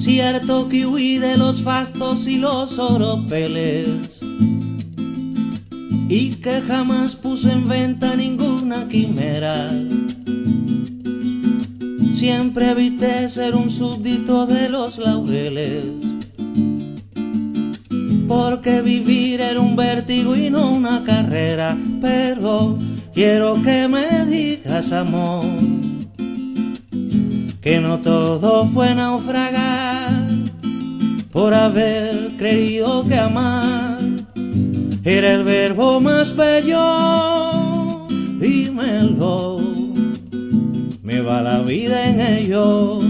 Cierto que huí de los fastos y los oropeles. Y que jamás puso en venta ninguna quimera. Siempre evité ser un súbdito de los laureles, porque vivir era un vértigo y no una carrera, pero quiero que me digas amor, que no todo fue naufragar por haber creído que amar era el verbo más bello, dímelo. Me va la vida en ello,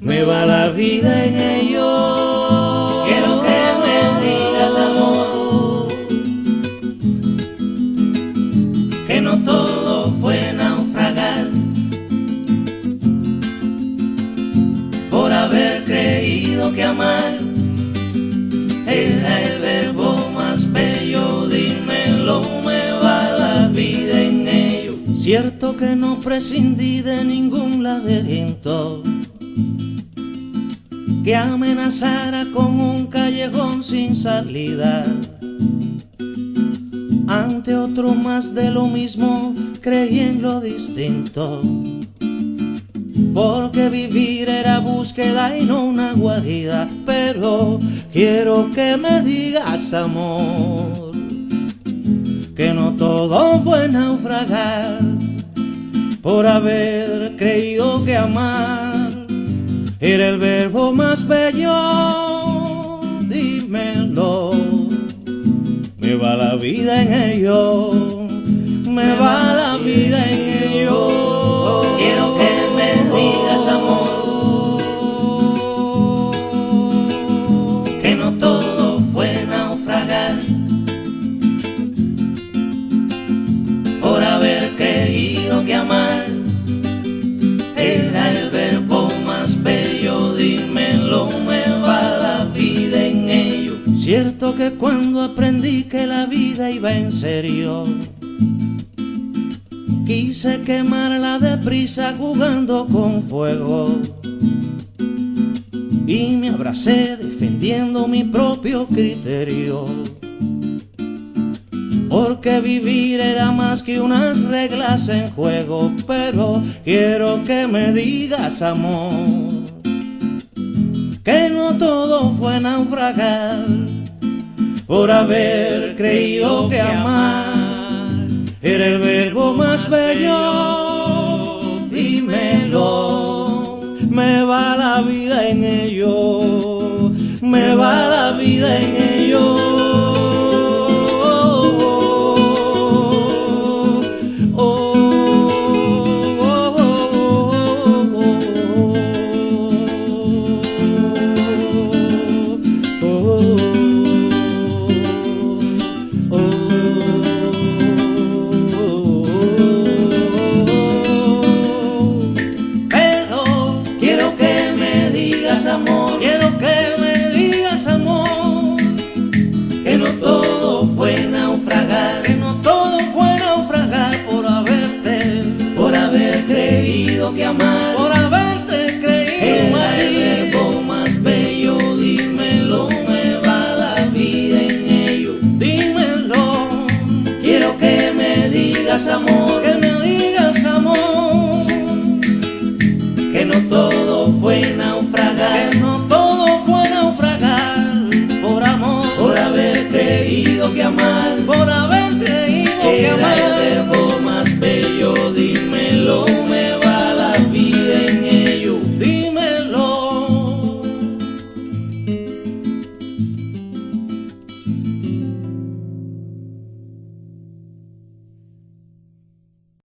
me va la vida en ello. Quiero que me digas amor, que no todo que amar era el verbo más bello, dímelo, me va la vida en ello. Cierto que no prescindí de ningún laberinto que amenazara con un callejón sin salida. Ante otro más de lo mismo, creí en lo distinto. Porque vivir era búsqueda y no una guarida. Pero quiero que me digas, amor, que no todo fue naufragar por haber creído que amar era el verbo más bello. Dímelo, me va la vida en ello, me va la vida en Cierto que cuando aprendí que la vida iba en serio. Quise quemarla deprisa jugando con fuego. Y me abracé defendiendo mi propio criterio. Porque vivir era más que unas reglas en juego. Pero quiero que me digas, amor, que no todo fue naufragar por haber creído que amar era el verbo más bello. Dímelo, me va la vida en ello, me va la vida en ello. Por haberte creído más bello, dímelo, me va la vida en ello, dímelo, quiero que me digas amor, que me digas amor, que no todo.